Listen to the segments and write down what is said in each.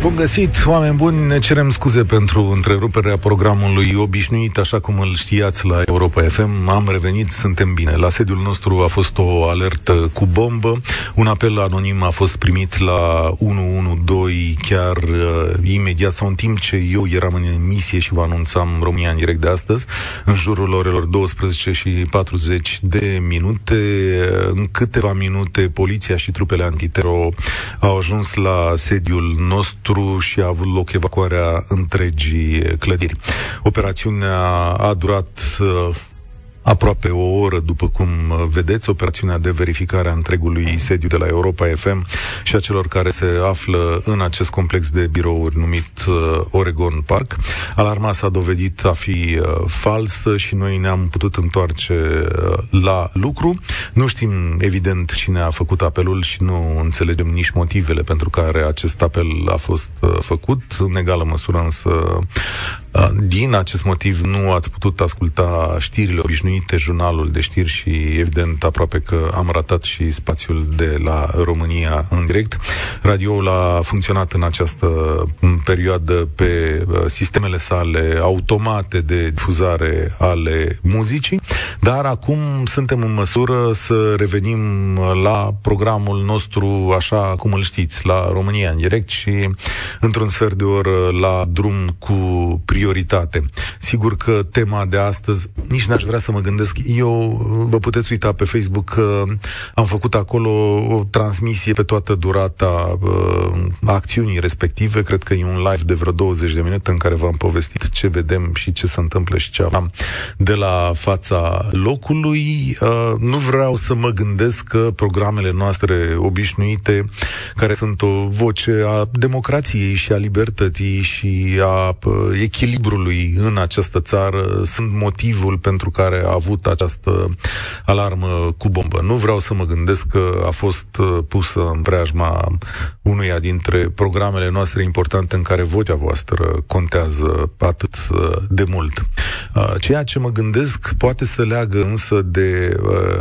Bun găsit, oameni buni, ne cerem scuze pentru întreruperea programului obișnuit, așa cum îl știați la Europa FM. Am revenit, suntem bine. La sediul nostru a fost o alertă cu bombă, un apel anonim a fost primit la 112 chiar uh, imediat sau în timp ce eu eram în emisie și vă anunțam România în direct de astăzi, în jurul orelor 12 și 40 de minute. În câteva minute, poliția și trupele antitero au ajuns la sediul nostru nostru și a avut loc evacuarea întregii clădiri. Operațiunea a durat uh, aproape o oră, după cum vedeți, operațiunea de verificare a întregului sediu de la Europa FM și a celor care se află în acest complex de birouri numit uh, Oregon Park. Alarma s-a dovedit a fi uh, falsă și noi ne-am putut întoarce uh, la lucru. Nu știm, evident, cine a făcut apelul și nu înțelegem nici motivele pentru care acest apel a fost uh, făcut. În egală măsură, însă, da, din acest motiv nu ați putut asculta știrile obișnuite, jurnalul de știri și evident aproape că am ratat și spațiul de la România în direct. Radioul a funcționat în această perioadă pe uh, sistemele sale automate de difuzare ale muzicii, dar acum suntem în măsură să revenim la programul nostru așa cum îl știți, la România în direct și într-un sfert de oră la drum cu prioritate. Sigur că tema de astăzi, nici n-aș vrea să mă gândesc, eu vă puteți uita pe Facebook că am făcut acolo o transmisie pe toată durata uh, acțiunii respective, cred că e un live de vreo 20 de minute în care v-am povestit ce vedem și ce se întâmplă și ce am de la fața locului. Uh, nu vreau să mă gândesc că programele noastre obișnuite, care sunt o voce a democrației și a libertății și a uh, echilibrului echilibrului în această țară sunt motivul pentru care a avut această alarmă cu bombă. Nu vreau să mă gândesc că a fost uh, pusă în preajma unuia dintre programele noastre importante în care vocea voastră contează atât uh, de mult. Uh, ceea ce mă gândesc poate să leagă însă de,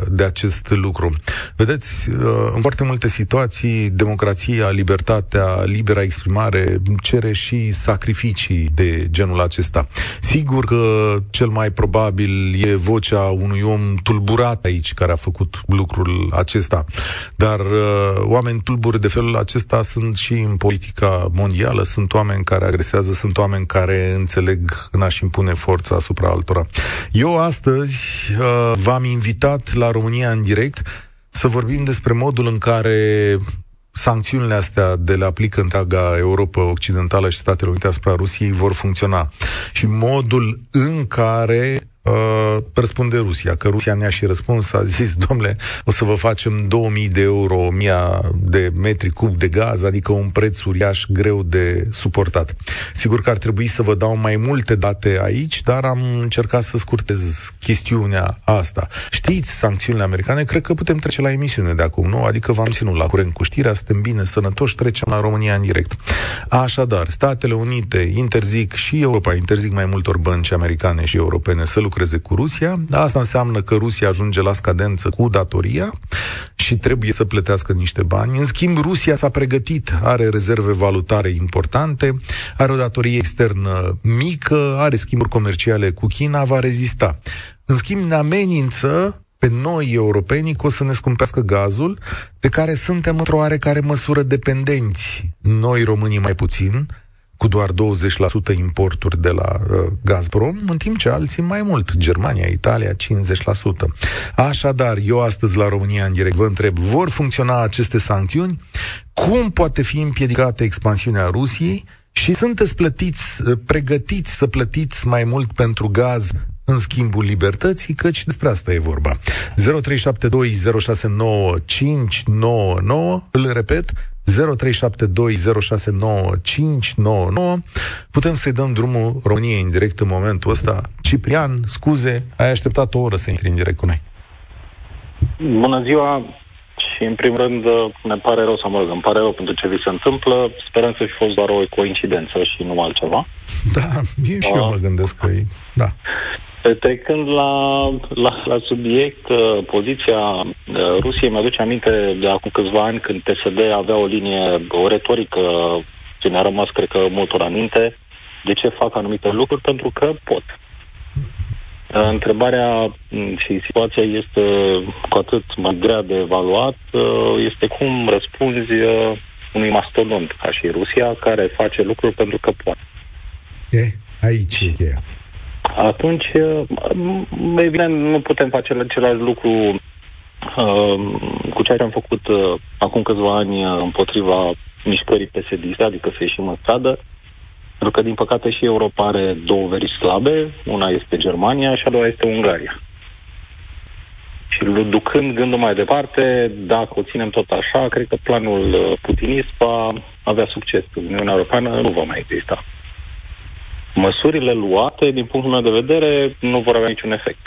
de acest lucru. Vedeți, în foarte multe situații, democrația, libertatea, libera exprimare cere și sacrificii de genul genul acesta. Sigur că cel mai probabil e vocea unui om tulburat aici care a făcut lucrul acesta, dar uh, oameni tulburi de felul acesta sunt și în politica mondială, sunt oameni care agresează, sunt oameni care înțeleg în a-și impune forța asupra altora. Eu astăzi uh, v-am invitat la România în direct să vorbim despre modul în care sancțiunile astea de le aplică întreaga Europa Occidentală și Statele Unite asupra Rusiei vor funcționa. Și modul în care uh, răspunde Rusia, că Rusia ne-a și răspuns, a zis, domnule, o să vă facem 2000 de euro, 1000 de metri cub de gaz, adică un preț uriaș greu de suportat. Sigur că ar trebui să vă dau mai multe date aici, dar am încercat să scurtez chestiunea asta. Știți sancțiunile americane? Cred că putem trece la emisiune de acum, nu? Adică v-am ținut la curent cu știrea, suntem bine, sănătoși, trecem la România în direct. Așadar, Statele Unite interzic și Europa interzic mai multor bănci americane și europene să lucreze cu Rusia. Asta înseamnă că Rusia ajunge la scadență cu datoria și trebuie să plătească niște bani. În schimb, Rusia s-a pregătit, are rezerve valutare importante, are o datorie externă mică, are schimburi comerciale cu China, va rezista. În schimb, ne amenință pe noi, europenii, că o să ne scumpească gazul, de care suntem într-o oarecare măsură dependenți. Noi, românii, mai puțin, cu doar 20% importuri de la uh, Gazprom, în timp ce alții mai mult, Germania, Italia, 50%. Așadar, eu astăzi la România în direct vă întreb, vor funcționa aceste sancțiuni? Cum poate fi împiedicată expansiunea Rusiei? Și sunteți plătiți, uh, pregătiți să plătiți mai mult pentru gaz în schimbul libertății, căci despre asta e vorba. 0372069599, îl repet, 0372069599. Putem să-i dăm drumul României în direct în momentul ăsta. Ciprian, scuze, ai așteptat o oră să intri în direct cu noi. Bună ziua și în primul rând ne pare rău, sau mă rog, îmi pare rău pentru ce vi se întâmplă. Sperăm să fi fost doar o coincidență și nu altceva. Da, eu și eu mă gândesc că e... Da. Trecând la, la, la subiect, uh, poziția uh, Rusiei mi-aduce aminte de acum câțiva ani când PSD avea o linie, o retorică ce ne-a rămas, cred că, multor aminte, de ce fac anumite lucruri, pentru că pot. Întrebarea mm, și situația este cu atât mai grea de evaluat, este cum răspunzi unui mastodont ca și Rusia, care face lucruri pentru că poate. E, aici e cheia atunci, evident, nu putem face același lucru uh, cu ceea ce am făcut uh, acum câțiva ani uh, împotriva mișcării psd adică să ieșim în stradă, pentru că, din păcate, și Europa are două veri slabe, una este Germania și a doua este Ungaria. Și ducând gândul mai departe, dacă o ținem tot așa, cred că planul putinist va avea succes. Uniunea Europeană nu va mai exista măsurile luate, din punctul meu de vedere, nu vor avea niciun efect.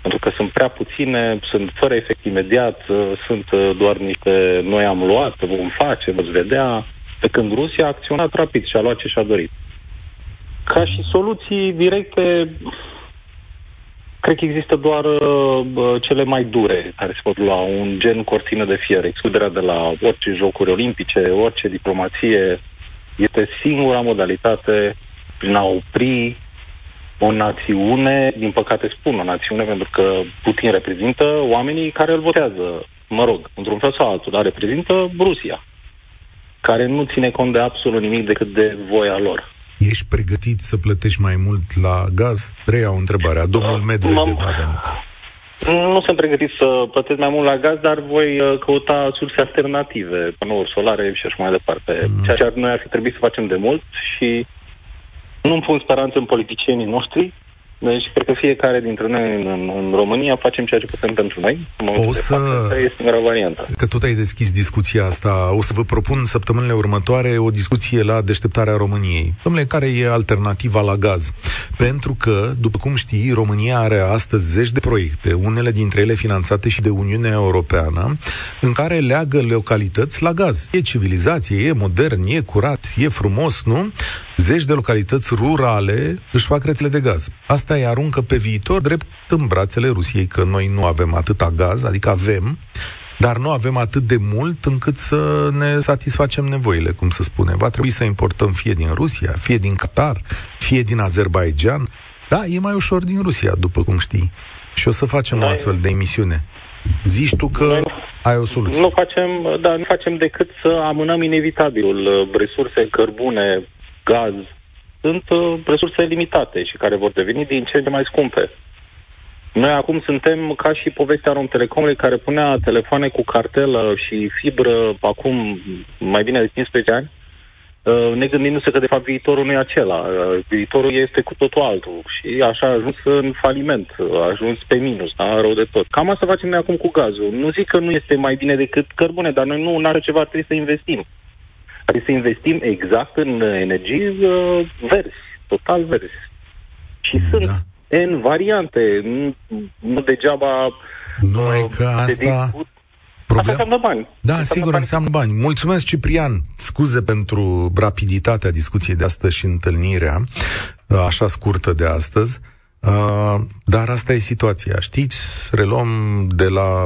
Pentru că sunt prea puține, sunt fără efect imediat, sunt doar niște noi am luat, vom face, veți vedea, pe când Rusia a acționat rapid și a luat ce și-a dorit. Ca și soluții directe, cred că există doar uh, cele mai dure care se pot lua, un gen cortină de fier, excluderea de la orice jocuri olimpice, orice diplomație, este singura modalitate prin a opri o națiune, din păcate spun o națiune, pentru că Putin reprezintă oamenii care îl votează, mă rog, într-un fel sau altul, dar reprezintă Rusia, care nu ține cont de absolut nimic decât de voia lor. Ești pregătit să plătești mai mult la gaz? Treia o întrebare. Domnul Medvedev a venit. Nu sunt pregătit să plătesc mai mult la gaz, dar voi uh, căuta surse alternative, panouri solare și așa mai departe. Mm. Ceea ce noi ar fi trebuit să facem de mult și nu-mi pun speranță în politicienii noștri, deci cred că fiecare dintre noi în, în, în România facem ceea ce putem pentru noi. O să... Fapt, este singura variantă. Că tot ai deschis discuția asta, o să vă propun săptămânile următoare o discuție la deșteptarea României. Domnule, care e alternativa la gaz? Pentru că, după cum știi, România are astăzi zeci de proiecte, unele dintre ele finanțate și de Uniunea Europeană, în care leagă localități la gaz. E civilizație, e modern, e curat, e frumos, nu? Zeci de localități rurale își fac rețele de gaz. Asta îi aruncă pe viitor drept în brațele Rusiei, că noi nu avem atâta gaz, adică avem, dar nu avem atât de mult încât să ne satisfacem nevoile, cum se spune. Va trebui să importăm fie din Rusia, fie din Qatar, fie din Azerbaijan. Da, e mai ușor din Rusia, după cum știi. Și o să facem Noi... o astfel de emisiune. Zici tu că Noi... ai o soluție. Nu facem, da, nu facem decât să amânăm inevitabilul. Resurse, cărbune, gaz, sunt uh, resurse limitate și care vor deveni din ce în ce mai scumpe. Noi acum suntem ca și povestea Romtelecomului care punea telefoane cu cartelă și fibră acum mai bine de 15 ani, uh, ne gândindu-se că de fapt viitorul nu e acela. Uh, viitorul este cu totul altul și așa a ajuns în faliment, a ajuns pe minus, da, rău de tot. Cam asta facem noi acum cu gazul. Nu zic că nu este mai bine decât cărbune, dar noi nu are ceva trebuie să investim. Trebuie să investim exact în energii uh, verzi, total verzi. Și da. sunt în variante. Nu, nu degeaba nu uh, că asta... Discut. Problem? Asta înseamnă bani. Da, asta sigur, bani. înseamnă bani. Mulțumesc, Ciprian. Scuze pentru rapiditatea discuției de astăzi și întâlnirea uh, așa scurtă de astăzi. Uh, dar asta e situația. Știți, reluăm de la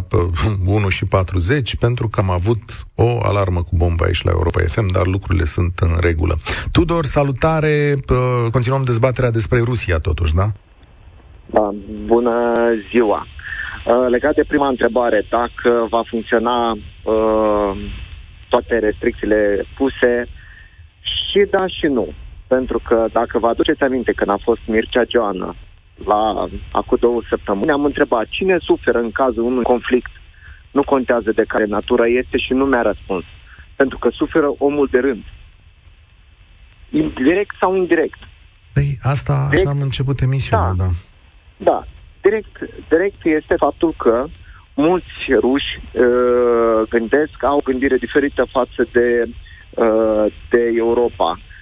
uh, 1 și 40 pentru că am avut o alarmă cu bomba aici la Europa FM, dar lucrurile sunt în regulă. Tudor, salutare! Uh, continuăm dezbaterea despre Rusia, totuși, da? Da, bună ziua! Uh, legat de prima întrebare, dacă va funcționa uh, toate restricțiile puse, și da și nu. Pentru că dacă vă aduceți aminte când a fost Mircea Joana la acum două săptămâni, am întrebat cine suferă în cazul unui conflict. Nu contează de care natură este și nu mi-a răspuns. Pentru că suferă omul de rând. Direct sau indirect. Păi asta direct, așa am început emisiunea, da. Da. da. Direct, direct este faptul că mulți ruși uh, gândesc, au o gândire diferită față de, uh, de Europa. Uh,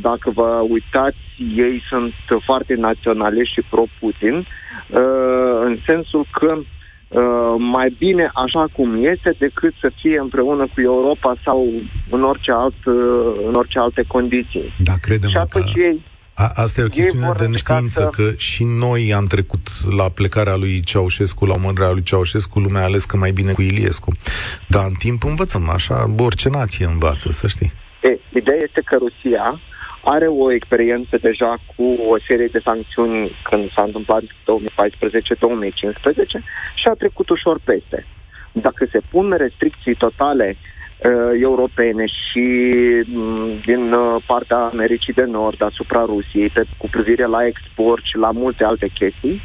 dacă vă uitați, ei sunt foarte naționaliști și pro-Putin, uh, în sensul că uh, mai bine așa cum este decât să fie împreună cu Europa sau în orice, alt, în orice alte condiții. Da, credem și atunci că... ei, A, asta e o chestiune de neștiință, să... că și noi am trecut la plecarea lui Ceaușescu, la omorârea lui Ceaușescu, lumea a ales că mai bine cu Iliescu. Dar în timp învățăm, așa, orice nație învață, să știi. E, ideea este că Rusia are o experiență deja cu o serie de sancțiuni când s-a întâmplat 2014-2015 și a trecut ușor peste. Dacă se pun restricții totale uh, europene și um, din uh, partea Americii de Nord asupra Rusiei pe, cu privire la export și la multe alte chestii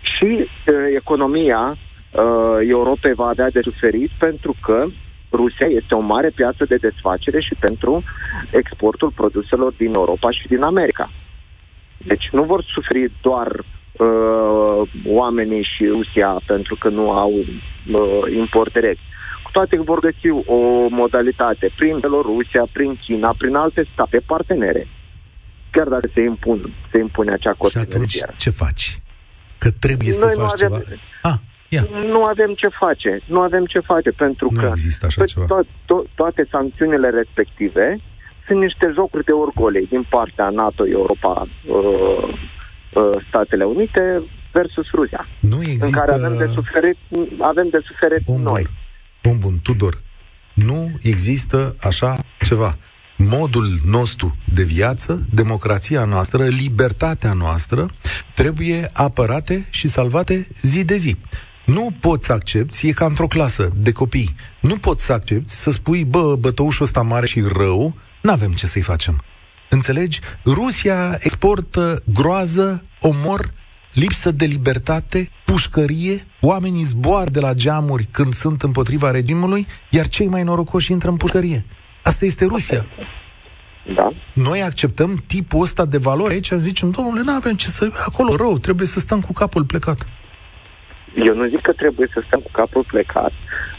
și uh, economia uh, Europei va avea de suferit pentru că Rusia este o mare piață de desfacere și pentru exportul produselor din Europa și din America. Deci nu vor suferi doar uh, oamenii și Rusia pentru că nu au uh, import direct. Cu toate că vor găsi o modalitate prin Belorusia, prin China, prin alte state partenere. Chiar dacă se, impun, se impune acea cotă Și atunci ce faci? Că trebuie Noi să faci avem... ceva. Ah, Ia. Nu avem ce face. Nu avem ce face pentru nu că există așa ceva. To- to- toate sancțiunile respective sunt niște jocuri de orgolei din partea NATO, Europa, uh, uh, Statele Unite versus Rusia. Nu există... În care avem de suferit, avem de suferit bun, noi. Bun, bun, Tudor. Nu există așa ceva. Modul nostru de viață, democrația noastră, libertatea noastră trebuie apărate și salvate zi de zi. Nu poți să accepti, e ca într-o clasă de copii, nu poți să accepti să spui, bă, bătăușul ăsta mare și rău, n-avem ce să-i facem. Înțelegi? Rusia exportă groază, omor, lipsă de libertate, pușcărie, oamenii zboar de la geamuri când sunt împotriva regimului, iar cei mai norocoși intră în pușcărie. Asta este Rusia. Da. Noi acceptăm tipul ăsta de valori aici, zicem, domnule, nu avem ce să... Acolo rău, trebuie să stăm cu capul plecat. Eu nu zic că trebuie să stăm cu capul plecat,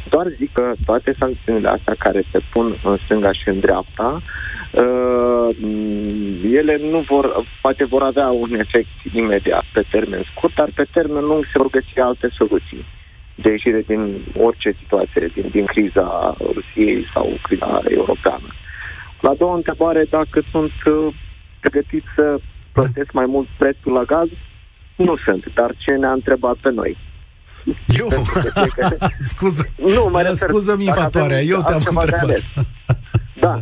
doar zic că toate sancțiunile astea care se pun în stânga și în dreapta, uh, ele nu vor, poate vor avea un efect imediat pe termen scurt, dar pe termen lung se vor găsi alte soluții de ieșire din orice situație, din, din criza Rusiei sau criza europeană. La doua întrebare, dacă sunt uh, pregătit să plătesc mai mult prețul la gaz, nu sunt, dar ce ne-a întrebat pe noi? Eu? scuză, nu, mă refer, scuză-mi infatoarea, eu te-am întrebat. da,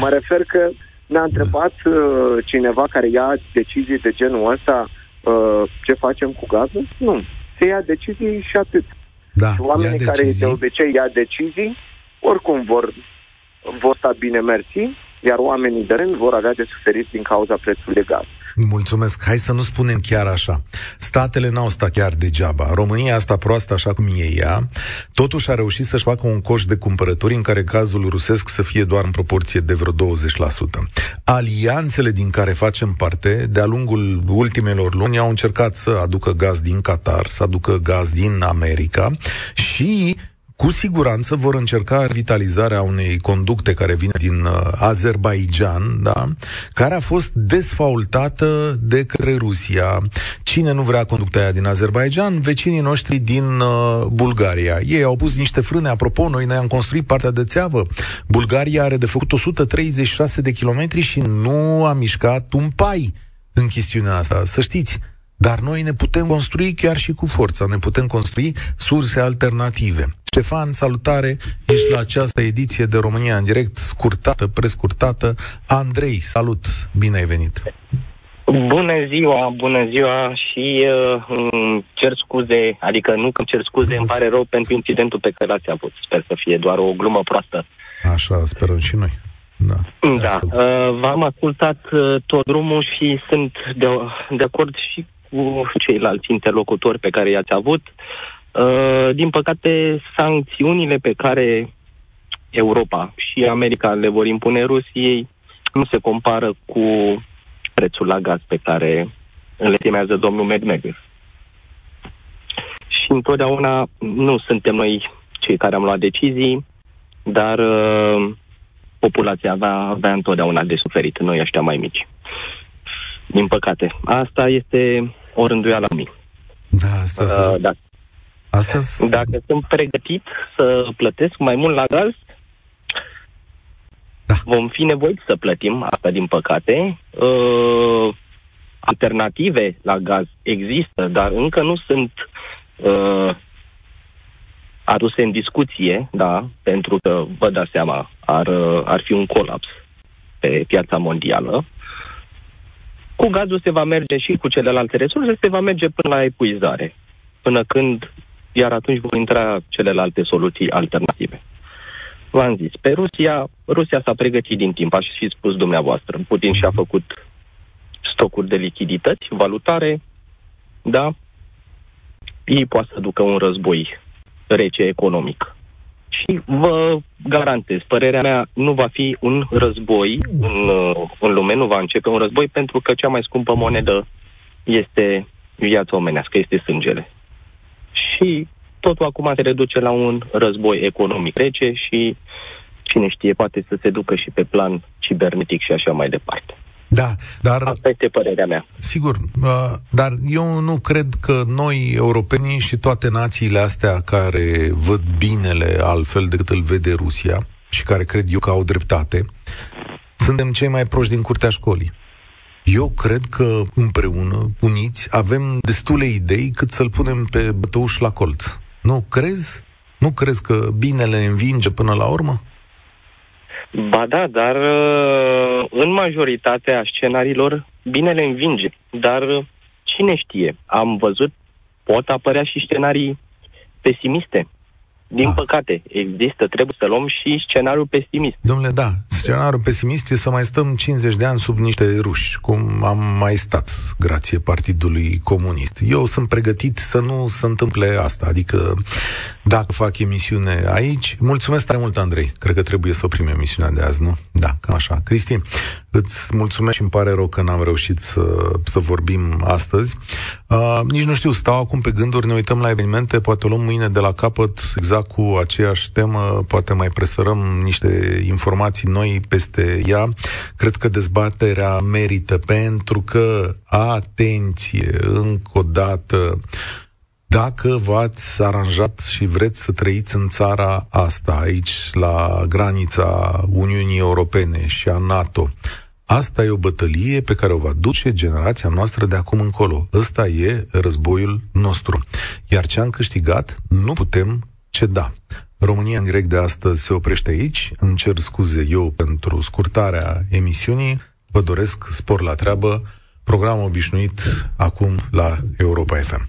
mă refer că ne-a întrebat uh, cineva care ia decizii de genul ăsta uh, ce facem cu gazul? Nu. Se ia decizii și atât. Da, și oamenii care de obicei ia decizii, oricum vor, vor sta bine mersi, iar oamenii de rând vor avea de suferit din cauza prețului de gaz. Mulțumesc. Hai să nu spunem chiar așa. Statele n-au stat chiar degeaba. România asta proastă așa cum e ea, totuși a reușit să-și facă un coș de cumpărături în care gazul rusesc să fie doar în proporție de vreo 20%. Alianțele din care facem parte, de-a lungul ultimelor luni, au încercat să aducă gaz din Qatar, să aducă gaz din America și cu siguranță vor încerca revitalizarea unei conducte care vine din uh, Azerbaijan, da? care a fost desfaultată de către Rusia. Cine nu vrea conducta aia din Azerbaijan? Vecinii noștri din uh, Bulgaria. Ei au pus niște frâne, apropo, noi ne-am construit partea de țeavă. Bulgaria are de făcut 136 de kilometri și nu a mișcat un pai în chestiunea asta. Să știți, dar noi ne putem construi chiar și cu forța, ne putem construi surse alternative. Ștefan, salutare, ești la această ediție de România în direct, scurtată, prescurtată. Andrei, salut, bine ai venit! Bună ziua, bună ziua și uh, cer scuze, adică nu că cer scuze, îmi pare rău pentru incidentul pe care l-ați avut. Sper să fie doar o glumă proastă. Așa sperăm și noi. Da, da. Uh, v-am ascultat uh, tot drumul și sunt de, de acord și cu ceilalți interlocutori pe care i-ați avut. Uh, din păcate, sancțiunile pe care Europa și America le vor impune Rusiei nu se compară cu prețul la gaz pe care îl estimează domnul Medvedev. Și întotdeauna nu suntem noi cei care am luat decizii, dar uh, populația avea, avea întotdeauna de suferit, noi ăștia mai mici. Din păcate. Asta este o rânduială a mie. Da, asta uh, da. Asta Dacă sunt pregătit să plătesc mai mult la gaz, da. Vom fi nevoiți să plătim asta, din păcate. Uh, alternative la gaz există, dar încă nu sunt uh, aduse în discuție, da, pentru că, vă dați seama, ar, ar fi un colaps pe piața mondială. Cu gazul se va merge și cu celelalte resurse, se va merge până la epuizare, până când, iar atunci vor intra celelalte soluții alternative. V-am zis, pe Rusia, Rusia s-a pregătit din timp, aș fi spus dumneavoastră. Putin și-a făcut stocuri de lichidități valutare, da, ei poate să ducă un război rece economic. Și vă garantez, părerea mea, nu va fi un război în, uh, în lume, nu va începe un război pentru că cea mai scumpă monedă este viața omenească, este sângele. Și totul acum se reduce la un război economic rece și cine știe, poate să se ducă și pe plan cibernetic și așa mai departe. Da, dar... Asta este părerea mea. Sigur, uh, dar eu nu cred că noi, europenii și toate națiile astea care văd binele altfel decât îl vede Rusia și care cred eu că au dreptate, suntem cei mai proști din curtea școlii. Eu cred că împreună, uniți, avem destule idei cât să-l punem pe bătăuș la colț. Nu crezi? Nu crezi că binele învinge până la urmă? Ba da, dar uh, în majoritatea scenariilor binele învinge. Dar uh, cine știe? Am văzut, pot apărea și scenarii pesimiste. Din ah. păcate, există, trebuie să luăm și scenariul pesimist. Domnule, da, scenariul pesimist e să mai stăm 50 de ani sub niște ruși, cum am mai stat, grație Partidului Comunist. Eu sunt pregătit să nu se întâmple asta, adică dacă fac emisiune aici, mulțumesc tare mult, Andrei. Cred că trebuie să oprim emisiunea de azi, nu? Da, cam așa. Cristi, îți mulțumesc și îmi pare rău că n-am reușit să, să vorbim astăzi. Uh, nici nu știu, stau acum pe gânduri, ne uităm la evenimente, poate o luăm mâine de la capăt, exact cu aceeași temă, poate mai presărăm niște informații noi peste ea. Cred că dezbaterea merită pentru că, atenție, încă o dată, dacă v-ați aranjat și vreți să trăiți în țara asta, aici, la granița Uniunii Europene și a NATO, Asta e o bătălie pe care o va duce generația noastră de acum încolo. Ăsta e războiul nostru. Iar ce am câștigat, nu putem ceda. România în direct de astăzi se oprește aici. Îmi cer scuze eu pentru scurtarea emisiunii. Vă doresc spor la treabă. Program obișnuit acum la Europa FM.